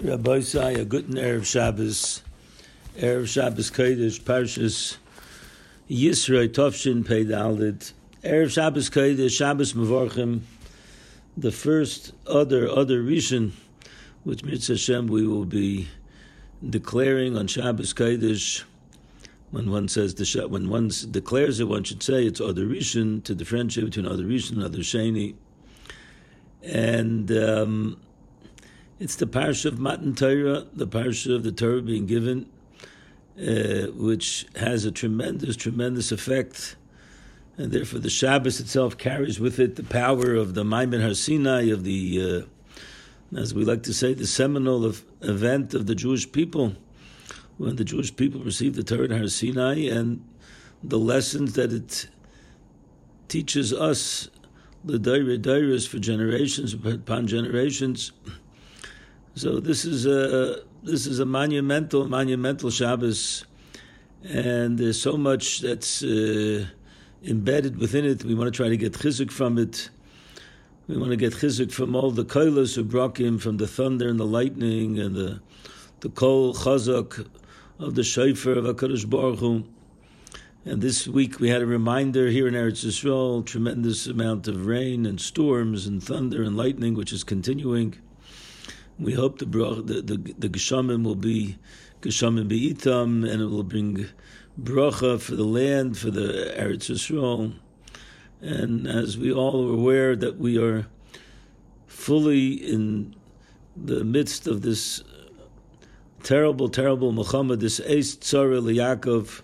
Rabbi a good Erev Shabbos, Erev Shabbos Kodesh, Parshas Yisroi Tovshin Pei Erev Shabbos Kodesh, Shabbos Mevorchim, the first Adar, Adar Rishon, which Mitzvah Hashem we will be declaring on Shabbos Kodesh. When one says the when one declares it, one should say it's Adar Rishon to differentiate between Adar Rishon and Adar Sheni. And um, it's the parsha of Matan Torah, the parsha of the Torah being given, uh, which has a tremendous, tremendous effect. And therefore, the Shabbos itself carries with it the power of the Maimon Har Sinai, of the, uh, as we like to say, the seminal of, event of the Jewish people, when the Jewish people received the Torah Har Sinai, and the lessons that it teaches us, the Daira Dairas for generations upon generations. So this is a this is a monumental monumental Shabbos, and there's so much that's uh, embedded within it. We want to try to get chizuk from it. We want to get chizuk from all the koilas who brought him from the thunder and the lightning and the the kol chazak of the shofar of Hakadosh Baruch Hu. And this week we had a reminder here in Eretz Yisrael, tremendous amount of rain and storms and thunder and lightning, which is continuing. We hope the the the, the geshamim will be geshamim beitam, and it will bring bracha for the land, for the Eretz Yisrael. And as we all are aware that we are fully in the midst of this terrible, terrible milchama, this Eis Tzara Yaakov,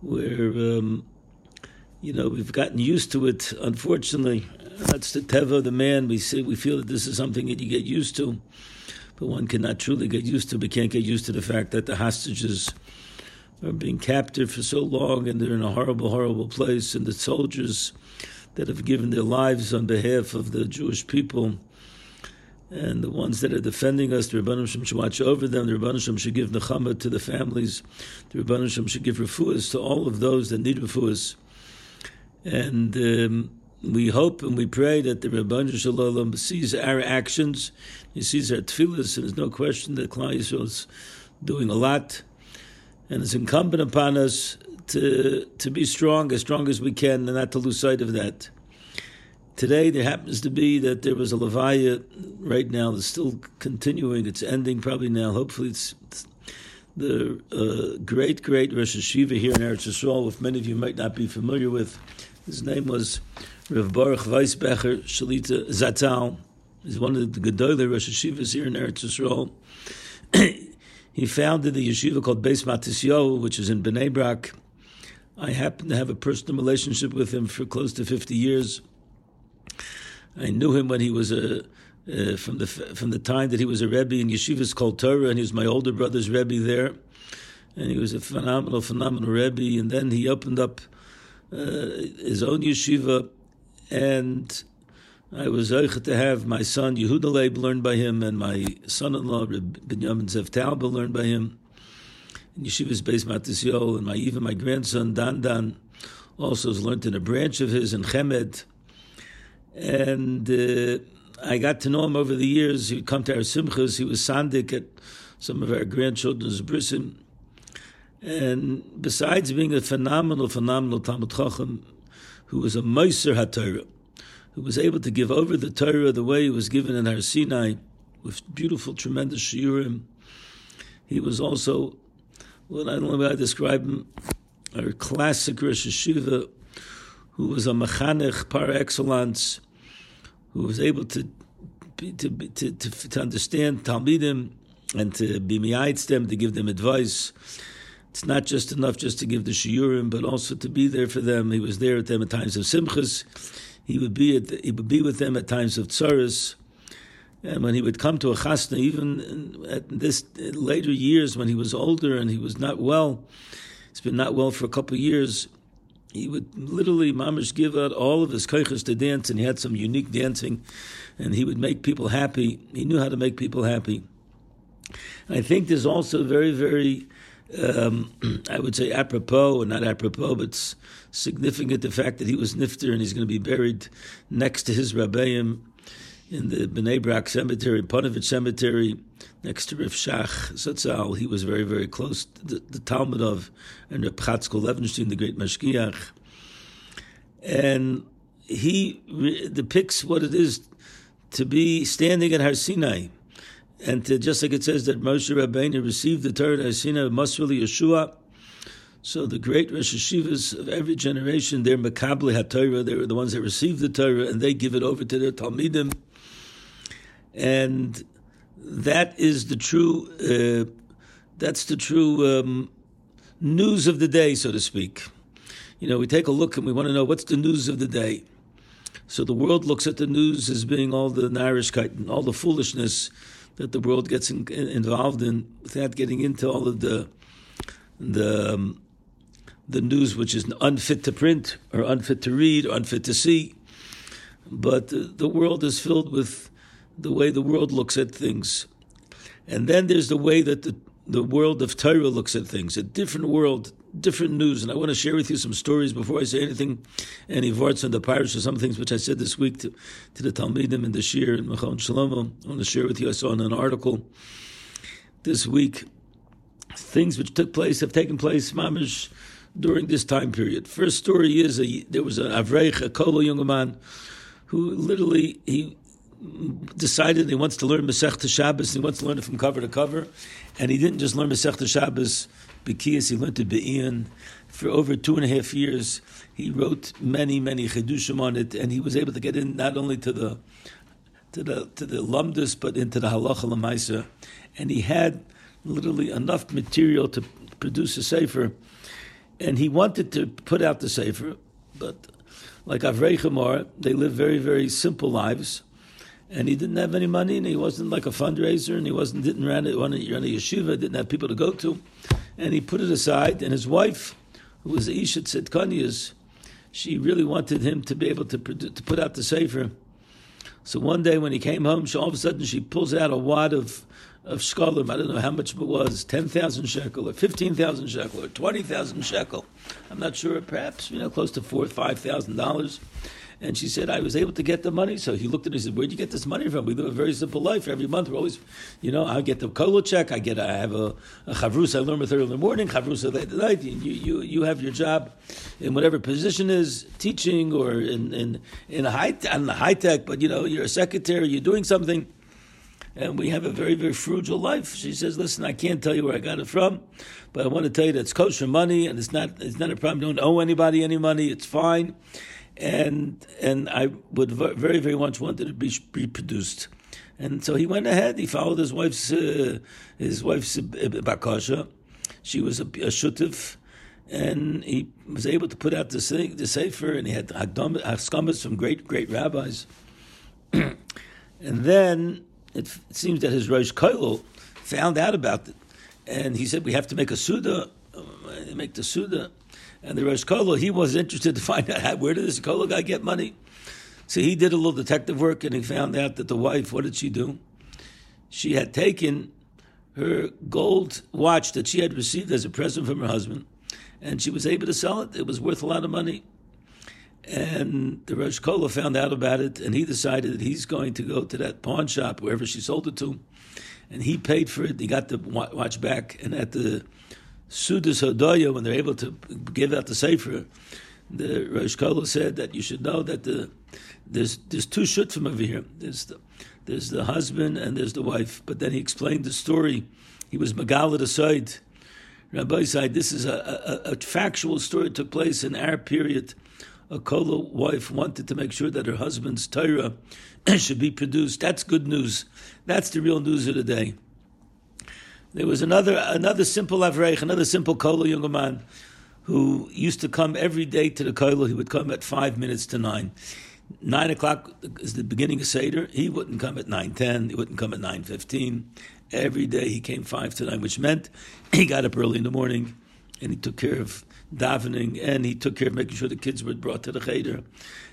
where um, you know we've gotten used to it. Unfortunately, that's the teva of the man. We say we feel that this is something that you get used to but one cannot truly get used to, but can't get used to the fact that the hostages are being captive for so long and they're in a horrible, horrible place, and the soldiers that have given their lives on behalf of the Jewish people and the ones that are defending us, the Rebbeinu Shem should watch over them. The Rebbeinu Shem should give nechama to the families. The Rebbeinu Shem should give refuahs to all of those that need refuahs. And um, we hope and we pray that the Rebbeinu Shalom sees our actions, he sees our tefillahs, and there's no question that Klal Yisrael is doing a lot, and it's incumbent upon us to to be strong, as strong as we can, and not to lose sight of that. Today, there happens to be that there was a Levaya right now that's still continuing. It's ending probably now. Hopefully, it's, it's the uh, great, great Rosh Yeshiva here in Eretz Yisrael, which many of you might not be familiar with. His name was Rav Baruch Weisbecker Shalita Zatzal. He's one of the Gedolah Rosh Yeshivas here in Eretz Yisrael. he founded the yeshiva called Beis Matisyo, which is in Bnei Brak. I happen to have a personal relationship with him for close to 50 years. I knew him when he was a uh, from the from the time that he was a rebbe in yeshivas called Torah, and he was my older brother's rebbe there, and he was a phenomenal, phenomenal rebbe. And then he opened up uh, his own yeshiva, and I was able to have my son Yehuda Leib learned by him, and my son-in-law Binyamin Zev Talba learned by him. In Yeshiva's Beis Matisyo, and my even my grandson Dan Dan also has learned in a branch of his in Chemed. And uh, I got to know him over the years. He would come to our simchas. He was sandik at some of our grandchildren's brisim. And besides being a phenomenal, phenomenal Talmid Chacham, who was a Meiser HaTorah, who was able to give over the Torah the way it was given in Har Sinai, with beautiful, tremendous shiurim. He was also, well, I don't know how I describe him, a classic Rosh Yeshiva, who was a mechanech par excellence, who was able to to, to, to, to understand Talmidim and to be miyaitz them, to give them advice it's not just enough just to give the shiurim, but also to be there for them. He was there at them at times of simchas. He would be at the, he would be with them at times of tsaras. And when he would come to a chasna, even at this later years when he was older and he was not well, he's been not well for a couple of years. He would literally, mamish, give out all of his koiches to dance, and he had some unique dancing, and he would make people happy. He knew how to make people happy. I think there's also very, very um, I would say apropos, or not apropos, but significant the fact that he was nifter and he's going to be buried next to his rabbeim in the Bnei Brak Cemetery, Ponovich Cemetery, next to Rav Shach Zatzal. He was very, very close to the, the Talmud of and Rav Chatzkel Levenstein, the great Mashgiach. And he re- depicts what it is to be standing at Har Sinai, and to, just like it says that Moshe Rabbeinu received the Torah at Sinai, Masrali Yeshua. So the great Rosh Yeshivas of every generation, they're Makabli HaTorah, they're the ones that receive the Torah, and they give it over to their Talmidim. And that is the true, uh, that's the true um, news of the day, so to speak. You know, we take a look and we want to know what's the news of the day. So the world looks at the news as being all the narishkeit and all the foolishness that the world gets in, in, involved in without getting into all of the the um, the news which is unfit to print or unfit to read or unfit to see. But the, the world is filled with the way the world looks at things. And then there's the way that the, the world of Torah looks at things, a different world different news, and I want to share with you some stories before I say anything, any words on the parish or some things which I said this week to, to the Talmidim and the Shir and Machon Shalom. I want to share with you. I saw in an article this week things which took place have taken place, mamish, during this time period. First story is a, there was an Avreich, a Kolo young man, who literally he decided he wants to learn Masech Shabbos. And he wants to learn it from cover to cover, and he didn't just learn Masech Shabbos Bekias, he learned to Be'in. For over two and a half years, he wrote many, many chedushim on it, and he was able to get in not only to the to the to the lumdus, but into the halacha lemaisa, and he had literally enough material to produce a sefer, and he wanted to put out the sefer, but like Avrei Chamor, they live very, very simple lives and he didn't have any money, and he wasn't like a fundraiser, and he wasn't didn't run a, run a yeshiva, didn't have people to go to, and he put it aside. And his wife, who was Ishat Sitkanias, she really wanted him to be able to to put out the sefer. So one day when he came home, she, all of a sudden she pulls out a wad of of shkolim. I don't know how much it was, ten thousand shekel, or fifteen thousand shekel, or twenty thousand shekel. I'm not sure. Perhaps you know, close to four, five thousand dollars. And she said, I was able to get the money. So he looked at her and said, Where'd you get this money from? We live a very simple life. Every month we're always, you know, I get the kola check, I get, I have a, a chavrus, I learn with her in the morning, chavrus late at night. You, you, you have your job in whatever position is, teaching or in, in, in high, on the high tech, but you know, you're a secretary, you're doing something and we have a very, very frugal life. She says, "Listen, I can't tell you where I got it from, but I want to tell you that it's kosher money, and it's not, it's not a problem. Don't owe anybody any money. It's fine." And and I would very very much wanted it to be reproduced. And so he went ahead. He followed his wife's uh, his wife's uh, bakasha. She was a, a shutif, and he was able to put out the the sefer, and he had haskamas from great great rabbis. and then it, it, seems that his Rosh Koilo found out about it, and he said we have to make a suda, uh, make the suda. And the Rosh Kolo, he was interested to find out where did this Kolo guy get money. So he did a little detective work and he found out that the wife, what did she do? She had taken her gold watch that she had received as a present from her husband and she was able to sell it. It was worth a lot of money. And the Rosh Kola found out about it, and he decided that he's going to go to that pawn shop, wherever she sold it to, and he paid for it. He got the watch back, and at the Sudas Hodoya, when they're able to give out the Sefer, the Rosh Kolo said that you should know that the there's there's two shutfim over here. There's the there's the husband and there's the wife. But then he explained the story. He was Magalit aside. Rabbi said this is a, a, a, factual story that took place in our period. A Kolo wife wanted to make sure that her husband's Torah should be produced. That's good news. That's the real news of the day. There was another another simple Avreich, another simple Kolo younger man, who used to come every day to the Kolo. He would come at five minutes to nine. Nine o'clock is the beginning of Seder. He wouldn't come at nine ten. He wouldn't come at nine fifteen. Every day he came five to nine, which meant he got up early in the morning and he took care of davening and he took care of making sure the kids were brought to the cheder.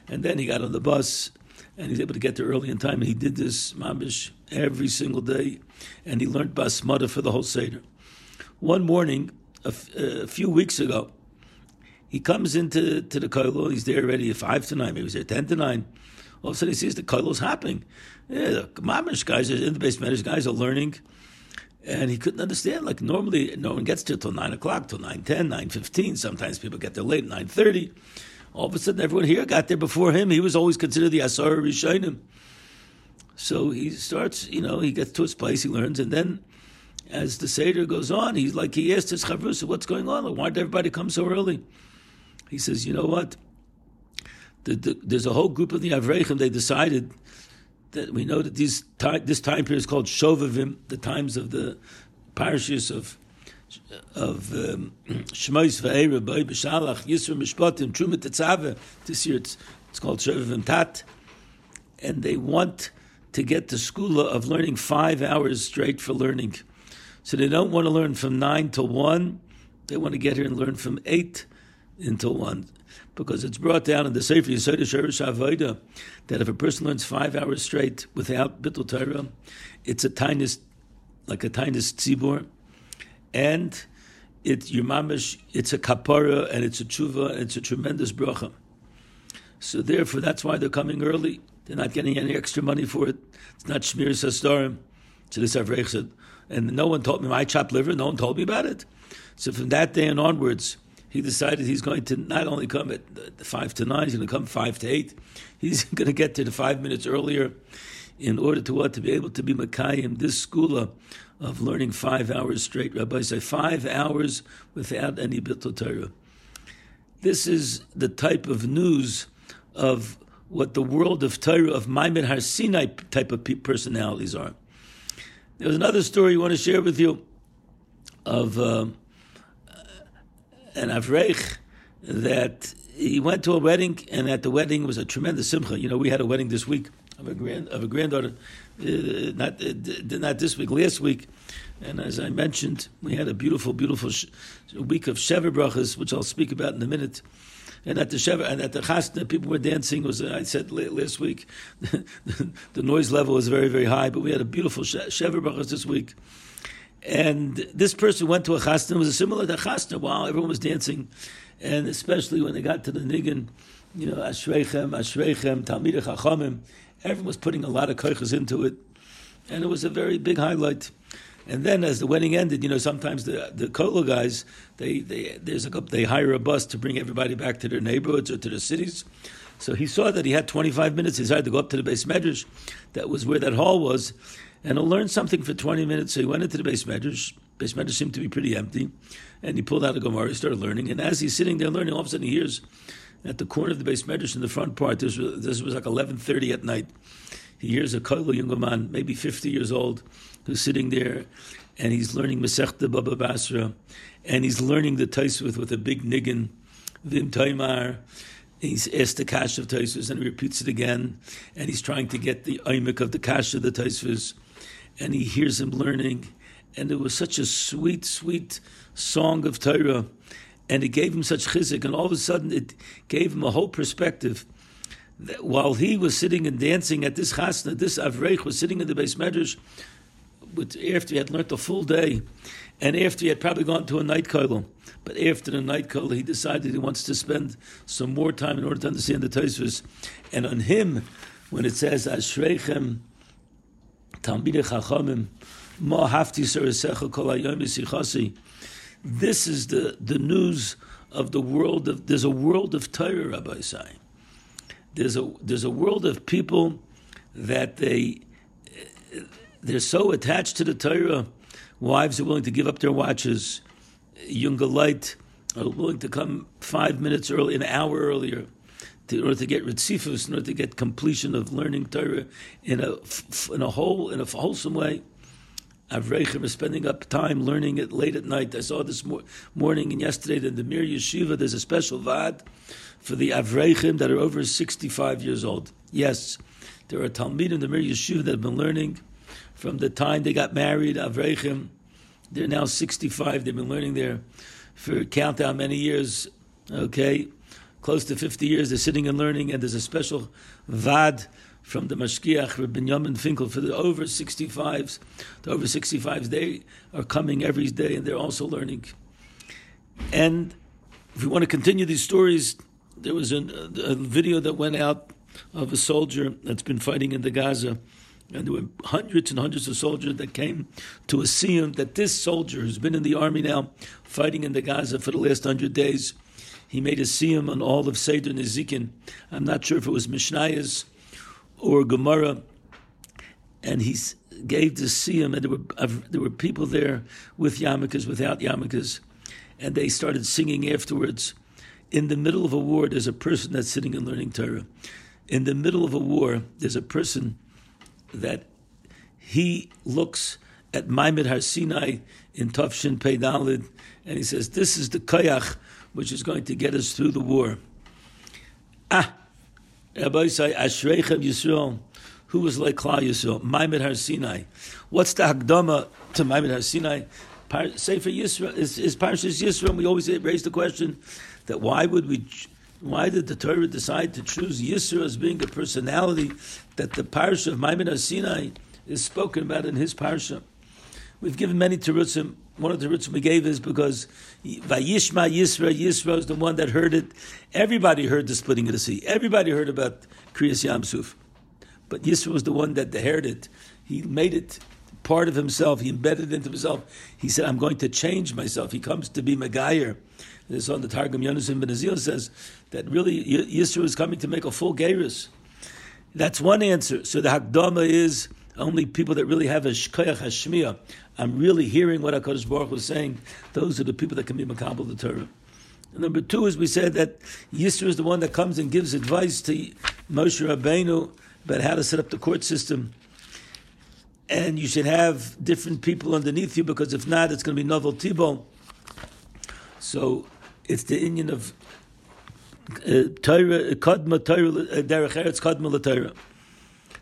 And then he got on the bus and he was able to get there early in time. And he did this mamish every single day, and he learned basmata for the whole seder. One morning, a, f- uh, a few weeks ago, he comes into to the koilo. He's there already at five to nine. Maybe he's there ten to nine. All of a sudden, he sees the kollel's happening. Yeah, the mamish guys, are in the base matters guys are learning, and he couldn't understand. Like normally, no one gets there till nine o'clock, till 9, 10, 9, 15. Sometimes people get there late, nine thirty. All of a sudden, everyone here got there before him. He was always considered the Asar Rishonim. So he starts, you know, he gets to his place, he learns, and then as the Seder goes on, he's like, he asked his Chavrusa, what's going on? Why did everybody come so early? He says, you know what? The, the, there's a whole group of the Avreichim, they decided that we know that these time, this time period is called Shovavim, the times of the parashas of of um, Shmois Va'era, Boi B'Shalach, Yisro Mishpatim, Truma Tetzaveh. This year it's, it's called Shovavim Tat. And they want to get the school of learning five hours straight for learning. So they don't want to learn from nine to one. They want to get here and learn from eight until one. Because it's brought down in the Sefer Yisod Sherish Avodah that if a person learns five hours straight without Bittul Torah, it's a tiniest, like a tiniest tzibur, and it your mamish, it's a kapara and it's a tshuva and it's a tremendous bracha. So therefore, that's why they're coming early. They're not getting any extra money for it. It's not Shmir Sastarim. So this Avreich said, and no one told me my chopped liver. No one told me about it. So from that day and onwards, he decided he's going to not only come at five to nine, he's going to come five to eight. He's going to get to the five minutes earlier, in order to what to be able to be Makayim this school of learning five hours straight. Rabbi say five hours without any bittul Torah. This is the type of news of what the world of Torah of Maimon Har Sinai type of personalities are. There's another story I want to share with you of uh, an Avreich that he went to a wedding, and at the wedding was a tremendous simcha. You know, we had a wedding this week of a grand of a granddaughter, uh, not uh, not this week, last week, and as I mentioned, we had a beautiful, beautiful sh- week of Sheva brachas, which I'll speak about in a minute. And at the Sheva, and at the Chasna, people were dancing. Was I said last week, the noise level was very, very high. But we had a beautiful Sheva brachas this week. And this person went to a Chasna. It was a similar to a Chasna while everyone was dancing, and especially when they got to the niggin, you know, Ashreichem, Ashreichem, Talmidei Chachamim. Everyone was putting a lot of koiches into it, and it was a very big highlight. And then as the wedding ended, you know, sometimes the the Kolo guys they they there's a they hire a bus to bring everybody back to their neighborhoods or to their cities. So he saw that he had 25 minutes. He decided to go up to the base medrash, that was where that hall was, and to learn something for 20 minutes. So he went into the base medrash. Base medrash seemed to be pretty empty, and he pulled out a Gemara. He started learning, and as he's sitting there learning, all of a sudden he hears at the corner of the base medrash in the front part. This was, this was like 11:30 at night. He hears a Koilo younger man, maybe 50 years old, who's sitting there and he's learning Masechta Baba Basra, and he's learning the Tosfos with a big niggin, Vim Taimar. He's asked the Kash of Tosfos, and he repeats it again, and he's trying to get the Imik of the Kash of the Tosfos, and he hears him learning, and it was such a sweet, sweet song of Torah, and it gave him such chizik, and all of a sudden it gave him a whole perspective while he was sitting and dancing at this chasna, this Avreich was sitting in the base medrash, with, after he had learned a full day, and after he had probably gone to a night kollel. But after the night kollel, he decided he wants to spend some more time in order to understand the Tosfos. And on him, when it says Ashreichem Talmidei Chachamim Ma Hafti Kol This is the the news of the world of. There's a world of Torah, Rabbi Say. There's a there's a world of people that they they're so attached to the Torah. Wives are willing to give up their watches. Younger light are willing to come five minutes early, an hour earlier, to, in order to get ritzifus, in order to get completion of learning Torah in a in a whole in a wholesome way. Avreichim is spending up time learning it late at night. I saw this morning and yesterday that the Mir Yeshiva, there's a special vad for the Avreichim that are over 65 years old. Yes, there are Talmud in the Mir Yeshiva that have been learning from the time they got married, Avreichim. They're now 65. They've been learning there for count how many years, okay? Close to 50 years. They're sitting and learning, and there's a special vad from the Mashgiach, Rabbi Yamin Finkel, for the over 65s. The over 65s, they are coming every day, and they're also learning. And if we want to continue these stories, there was a video that went out of a soldier that's been fighting in the Gaza. And there were hundreds and hundreds of soldiers that came to assume that this soldier who's been in the army now, fighting in the Gaza for the last hundred days, he made a siyum on all of Seder Nezikin. I'm not sure if it was Mishnayos or Gemara. And he gave the siyum, and there were, uh, there were people there with yarmulkes, without yarmulkes. And they started singing afterwards. In the middle of a war, there's a person that's sitting and learning Torah. In the middle of a war, there's a person that he looks at Maimid Har Sinai in Tafshin Pei Dalid, and he says, This is the koyach which is going to get us through the war. Ah, Rabbi say, Ashreichem Yisrael, who was like Klal Yisrael? Maimid Har Sinai. What's the Hagdama to Maimid Har Sinai? Sefer Yisrael is, is Parshas Yisro. We always raise the question that why would we, why did the Torah decide to choose Yisro as being a personality that the Parsha of Maimon Sinai is spoken about in his Parsha? We've given many terutzim. One of the terutzim we gave is because Vayishma Yisro, Yisro is the one that heard it. Everybody heard the splitting of the sea. Everybody heard about Kriyas Yamsuf. But Yisro was the one that heard it. He made it part of himself. He embedded it into himself. He said, I'm going to change myself. He comes to be Megayer. This on the Targum Yonasan ben Uziel says that really Yisro is coming to make a full Geirus. That's one answer. So the Hakdama is only people that really have a Shkoyach Hashmiya. I'm really hearing what HaKadosh Baruch was saying. Those are the people that can be Makabal the Torah. And number two is we said that Yisro is the one that comes and gives advice to Moshe Rabbeinu about how to set up the court system. And you should have different people underneath you because if not, it's going to be novel Tibo. So it's the Indian of uh, Torah, Kadma Torah, uh, Derech Eretz, Kadma Torah.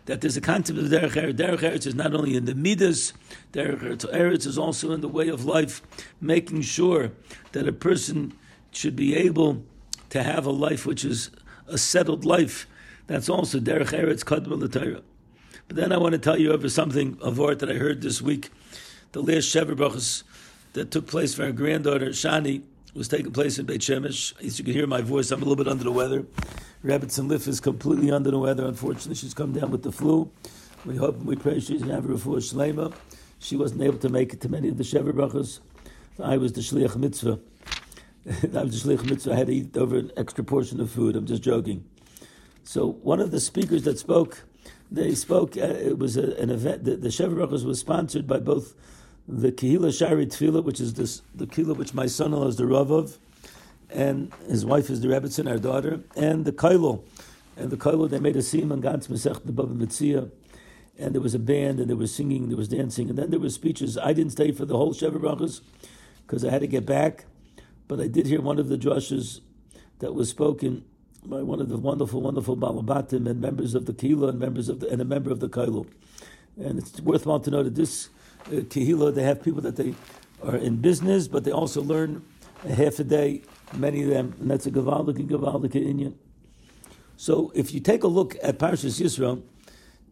That there's a concept of Derech Eretz. Derech Eretz is not only in the Midas, Derech Eretz is also in the way of life, making sure that a person should be able to have a life which is a settled life. That's also Derech Eretz, Kadma Torah. But then I want to tell you over something of art that I heard this week. The last Sheva that took place for our granddaughter, Shani, was taking place in Beit Shemesh. As you can hear my voice, I'm a little bit under the weather. Rebbitzin Liff is completely under the weather. Unfortunately, she's come down with the flu. We hope and we pray she's going to have shlema. She wasn't able to make it to many of the Sheva brachas. I was the shliach mitzvah. I was the shliach mitzvah. I had to eat over an extra portion of food. I'm just joking. So one of the speakers that spoke, they spoke. Uh, it was a, an event. The, the Sheva brachas was sponsored by both the Kehila Shari Tefillah, which is this, the Kehila which my son-in-law is the Rav of, and his wife is the Rebbetzin, our daughter, and the Kailo. And the Kailo, they made a sim on God's Masech Baba Mitzia, and there was a band, and there was singing, there was dancing, and then there were speeches. I didn't stay for the whole Sheva Brachas, because I had to get back, but I did hear one of the drushes that was spoken by one of the wonderful, wonderful Balabatim and members of the Kehila and members of the, and a member of the Kailo. And it's worthwhile to know that this Kehila, they have people that they are in business, but they also learn a half a day, many of them, and that's a Gavaldik and Gavaldik Indian. So if you take a look at Parshas Yisro,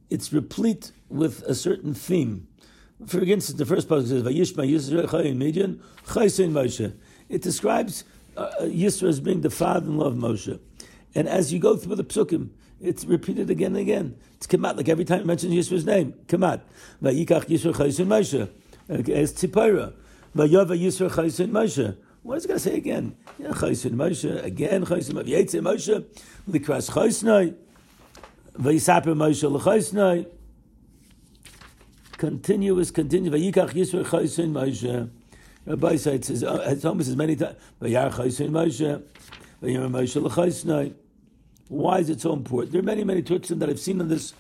it's replete with a certain theme. For instance, the first part says, Vayishma Yisro Chayim Midian, Moshe. It describes uh, Yisro as being the father-in-law of Moshe. And as you go through the psukim, it's repeated again and again. It's Kamat, like every time it mentions Yisro's name. Kamat. Vayikach Yisro Chaysin Moshe. It's Tzipora. Vayova Yisro Chaysin Moshe. What is it going to say again? Yeah, Chaysin Moshe. Again, Chaysin Moshe. Vayetze Moshe. Likras Chaysnai. Vayisaper Moshe L'chaysnai. Continuous, continuous. Vayikach Yisro Chaysin Moshe. Rabbi says uh, it's almost as many times. Vayar Chaysin Moshe. Vayar Moshe L'chaysnai. Why is it so important? There are many, many Tutsim that I've seen on this.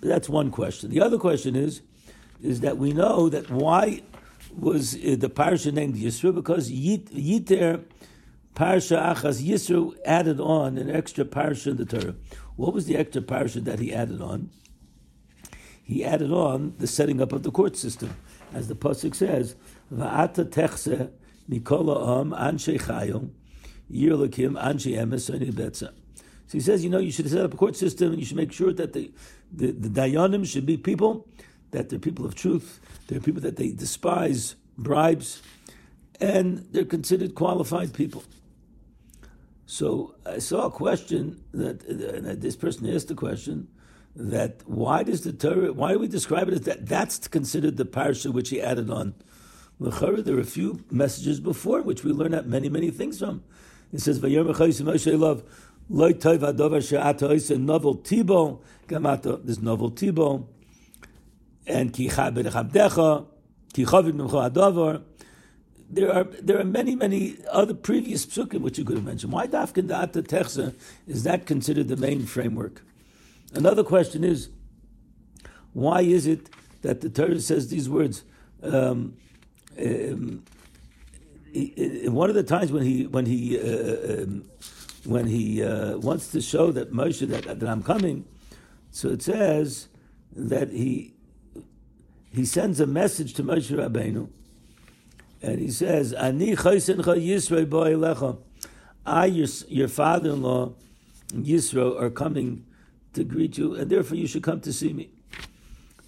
That's one question. The other question is, is that we know that why was uh, the parsha named Yisro? Because Yit, Yiter parsha Achaz Yisro added on an extra parsha in the Torah. What was the extra parsha that he added on? He added on the setting up of the court system, as the pasuk says, "Va'ata techse mikola am anshe chayom yirlakim anshe emes betza." So he says, you know, you should set up a court system and you should make sure that the, the, the Dayanim should be people, that they're people of truth, they're people that they despise bribes, and they're considered qualified people. So I saw a question that, that this person asked the question that why does the Torah, why do we describe it as that? That's considered the parsha which he added on. There are a few messages before which we learn out many, many things from. It says, love, loy toiv adovar she'ata novel tibo, gamata, there's novel tibo, and ki chabed chabdecha, ki adovar, there are there are many many other previous psukim which you could have mentioned. Why dafkin da'ata techsa is that considered the main framework? Another question is, why is it that the Torah says these words? Um, um, one of the times when he when he uh, um, when he uh, wants to show that Moshe that, that I'm coming, so it says that he he sends a message to Moshe Rabbeinu and he says, "Ani Yisro bo'elecha." I, your, your father-in-law, Yisro, are coming to greet you, and therefore you should come to see me.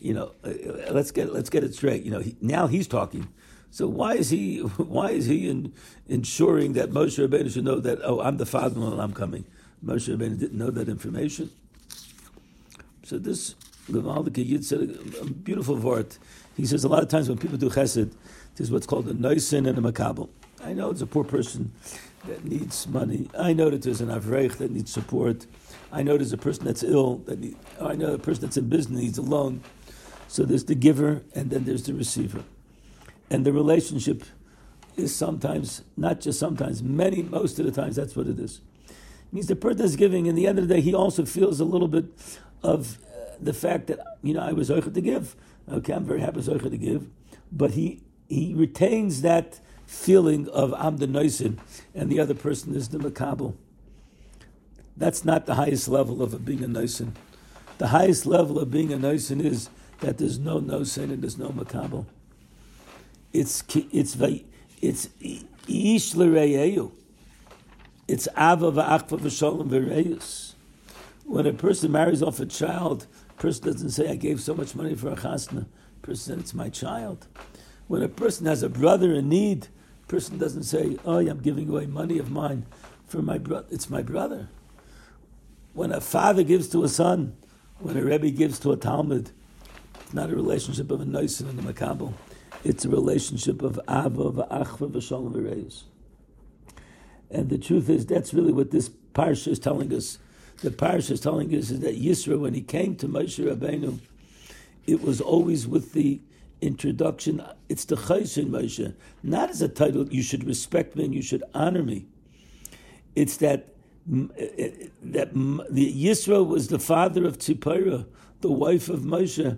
You know, uh, uh, let's get let's get it straight. You know, he, now he's talking. So why is he why is he in, ensuring that Moshe Rabbeinu should know that? Oh, I'm the father-in-law, and I'm coming. Moshe Rabbeinu didn't know that information. So this Gavaldik Yid said a, beautiful word. He says a lot of times when people do Chesed, there's what's called a noisin and a makabel. I know it's a poor person that needs money. I know that there's an avreich that needs support. I know there's a person that's ill that need, I know a person that's in business needs a loan. So there's the giver and then there's the receiver. And the relationship is sometimes, not just sometimes, many, most of the times, that's what it is. It means the person is giving, in the end of the day, he also feels a little bit of uh, the fact that, you know, I was Zoicha to give. Okay, I'm very happy Zoicha to give. But he he retains that feeling of I'm the Noisin and the other person is the Makabal. That's not the highest level of being a Noisin. The highest level of being a Noisin is that there's no Noisin and there's no Makabal. It's it's it's ish. It's ava v'achva v'sholem v'reyus. When a person marries off a child, a person doesn't say, I gave so much money for a chasna. Person said, it's my child. When a person has a brother in need, a person doesn't say, "Oh, I'm giving away money of mine for my brother." It's my brother. When a father gives to a son, when a rebbe gives to a talmid, it's not a relationship of a noisin and a makabel. It's a relationship of ava, v'achva, v'shalom, v'reis. And the truth is, that's really what this parsha is telling us. The parsha is telling us is that Yisro, when he came to Moshe Rabbeinu, it was always with the introduction. It's the Chaysin Moshe, not as a title. You should respect me and you should honor me. It's that eh, eh, that the Yisro was the father of Tzipora, the wife of Moshe.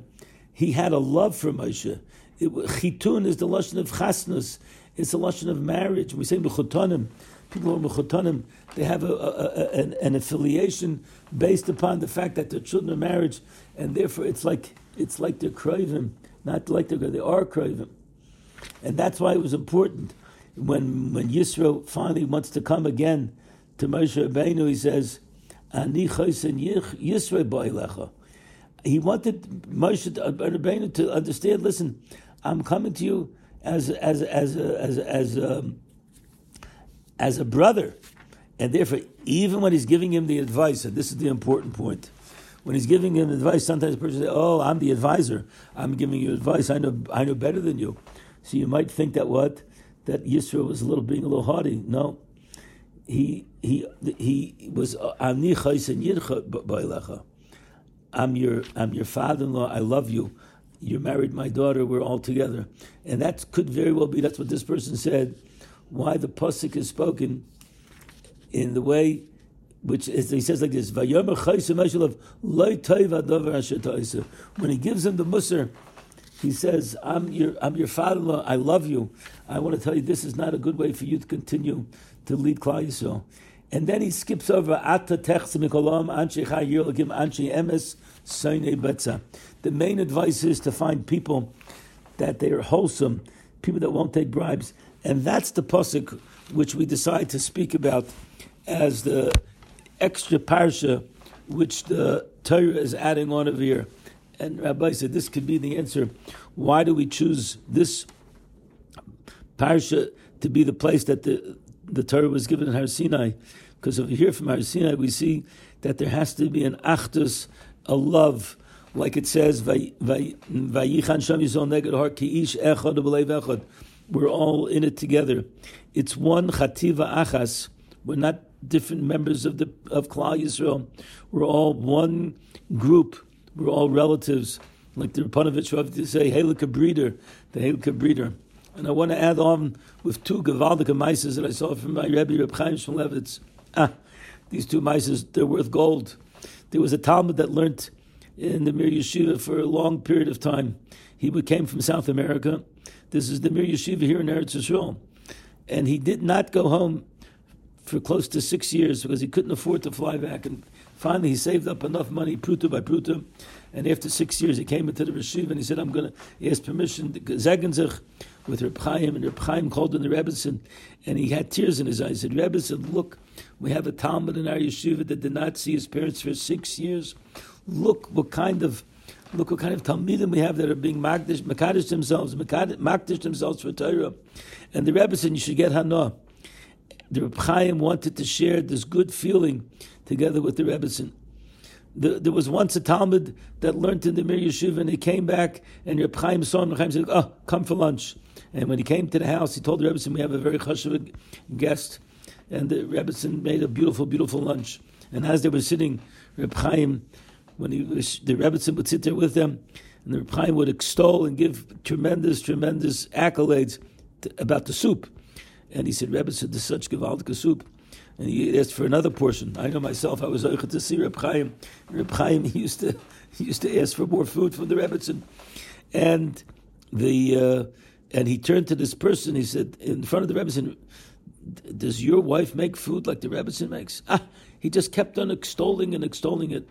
He had a love for Moshe. It, chitun is the lashon of chasnus. It's the lashon of marriage. We say mechotanim. People who are mechotanim, they have a, a, a, an, an, affiliation based upon the fact that they're children are marriage, and therefore it's like it's like they're craving not like they're they are craving. And that's why it was important. When when Yisro finally wants to come again to Moshe Rabbeinu, he says, Ani Yisro boilecha. He wanted Moshe Rabbeinu to understand, listen, I'm coming to you as as as as as um, as a brother, and therefore, even when he's giving him the advice, and this is the important point, when he's giving him advice, sometimes the person says, "Oh, I'm the advisor. I'm giving you advice. I know, I know better than you." So you might think that what that Yisro was a little being a little haughty. No, he he he was ani chaysen I'm your I'm your father-in-law. I love you. You married my daughter. We're all together, and that could very well be that's what this person said. Why the pasuk is spoken in the way which is, he says like this: When he gives him the musr, he says, "I'm your I'm your father-in-law. I love you. I want to tell you this is not a good way for you to continue to lead Klal Yisrael." And then he skips over The main advice is to find people that they are wholesome, people that won't take bribes, and that's the pasuk which we decide to speak about as the extra parsha which the Torah is adding on over here. And Rabbi said this could be the answer. Why do we choose this parsha to be the place that the, the Torah was given in Har Sinai? Because over here from Har Sinai, we see that there has to be an achdus, a love, like it says, "Vayichan sham yisrael neged har ki ish echad echad." We're all in it together. It's one chativa achas. We're not different members of the of Klal Yisrael. We're all one group. We're all relatives. Like the Rapanovich have to say, Halika breeder, the Halika breeder. And I want to add on with two Gavaldika mices that I saw from my Rebbe Reb Chaim Shmulevitz. Ah, these two mices, they're worth gold. There was a Talmid that learned in the Mir Yeshiva for a long period of time. He came from South America. This is the Mir Yeshiva here in Eretz Yisrael. And he did not go home for close to six years because he couldn't afford to fly back. And finally, he saved up enough money, pruta by pruta. And after six years, he came into the Rashiv and he said, I'm going to, he asked permission, to Zegenzich with Reb Chaim, and Reb Chaim called in the Rebbetzin, and he had tears in his eyes. He said, Rebbetzin, look, we have a Talmid in our yeshiva that did not see his parents for six years. Look what kind of Look what kind of Talmidim we have that are being Makdish, Makadish themselves, Makdish themselves for Torah. And the Rebbe said, you should get Hana. The Reb Chaim wanted to share this good feeling together with the Rebbe. The, there was once a Talmid that learned in the Mir Yeshiva, and he came back, and Reb Chaim saw him, Reb Chaim said, oh, come for lunch. And when he came to the house, he told the Rebbe, we have a very chashuv guest. And the Rebbe made a beautiful, beautiful lunch. And as they were sitting, Reb Chaim when he was, the Rebbetzin would sit there with them, and the Rebbe would extol and give tremendous, tremendous accolades to, about the soup. And he said, Rebbetzin, this is such gewaltige soup. And he asked for another portion. I know myself, I was able to see Reb Chaim. Reb Chaim used to he used to ask for more food from the Rebbetzin. And the uh, and he turned to this person. He said in front of the Rebbetzin, "Does your wife make food like the Rebbetzin makes?" Ah, he just kept on extolling and extolling it.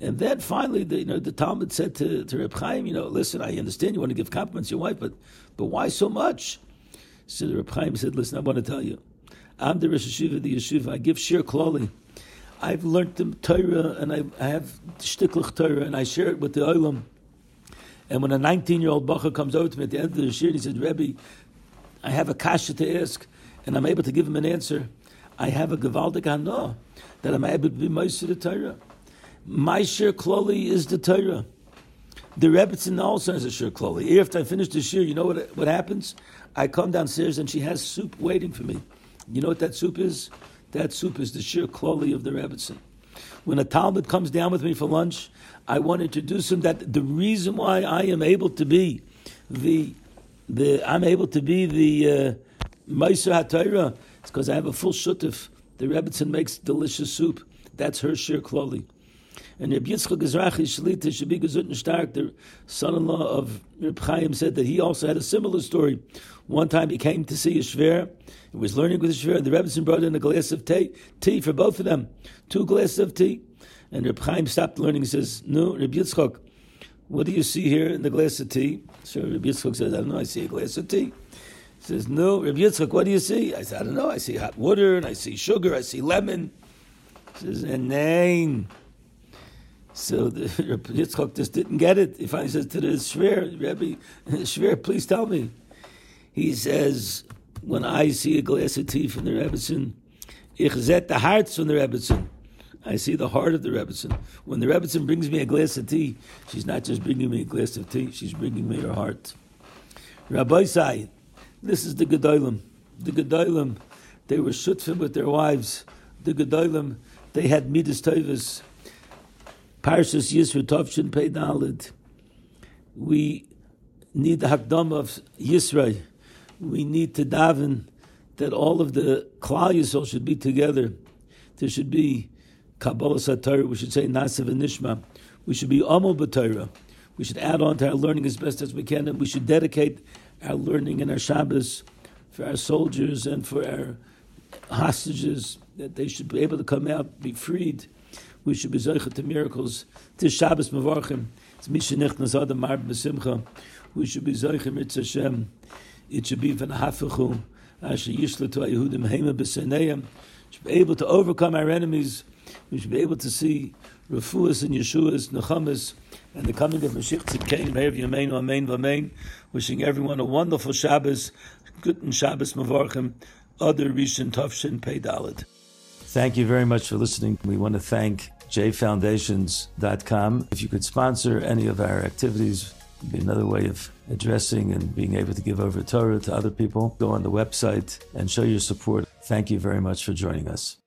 And then finally, the, you know, the Talmid said to, to Reb Chaim, you know, listen, I understand you want to give compliments to your wife, but but why so much? So the Reb Chaim said, listen, I want to tell you, I'm the Rosh Yeshiva, the Yeshiva. I give shir klali. I've learned the Torah, and I, I have shticklich Torah, and I share it with the Olam. And when a 19-year-old bacher comes over to me at the end of the shir, he said, Rebbe, I have a kasha to ask, and I'm able to give him an answer. I have a gevaldik hana that I'm able to be most of the Torah. My shir kloli is the Torah. The Rebbetzin also has a shir kloli. After I finish the shir, you know what, what happens? I come downstairs and she has soup waiting for me. You know what that soup is? That soup is the shir kloli of the Rebbetzin. When a Talmid comes down with me for lunch, I want to introduce him that the reason why I am able to be the the I'm able to be the uh, Meiser HaTorah is because I have a full shutif. The Rebbetzin makes delicious soup. That's her shir kloli. And Reb Yitzchak gesund and stark. The son-in-law of Reb Chaim said that he also had a similar story. One time he came to see a shver. He was learning with a shver. The Rebbetzin brought in a glass of tea, tea for both of them, two glasses of tea. And Reb Chaim stopped learning. He says, "No, Reb Yitzchak, what do you see here in the glass of tea?" So Reb Yitzchak says, "I don't know. I see a glass of tea." He says, "No, Reb Yitzchak, what do you see?" I said, "I don't know. I see hot water, and I see sugar. I see lemon." He says, "And name." So the Yitzchok just didn't get it. He finally says to the Shver, Rebbe, Shver, please tell me. He says, when I see a glass of tea from the Rebbetzin, ich zet the hearts from the Rebbetzin. I see the heart of the Rebbetzin. When the Rebbetzin brings me a glass of tea, she's not just bringing me a glass of tea, she's bringing me her heart. Rabbi Sai, this is the Gedolim. The Gedolim, they were shutfim with their wives. The Gedolim, they had midas tovas Parshas Yisro Tovshin Pei Dalit. We need the Hakdam of Yisro. We need to daven that all of the Klal Yisrael should be together. There should be Kabbalah Satorah. We should say Nasav and Nishma. We should be Amal B'Torah. We should add on to our learning as best as we can, and we should dedicate our learning and our Shabbos for our soldiers and for our hostages, that they should be able to come out, be freed we should be zeicha to miracles. This Shabbos Mavarchim, it's Mishanich Nazad Mar B'Simcha. We should be zeicha Mitzvah Hashem. It should be van hafichu, asher yishla to Yehudim heima b'seneyim. Should be able to overcome our enemies. We should be able to see refuas and Yeshua's nechamas and the coming of Mashiach Tzidkein, Meir Yamein, Amen, Amen. Wishing everyone a wonderful Shabbos, good Shabbos Mavarchim, Adar Rishon Tovshin Pei Dalit. Thank you very much for listening. We want to thank jfoundations.com. If you could sponsor any of our activities, be another way of addressing and being able to give over Torah to other people. Go on the website and show your support. Thank you very much for joining us.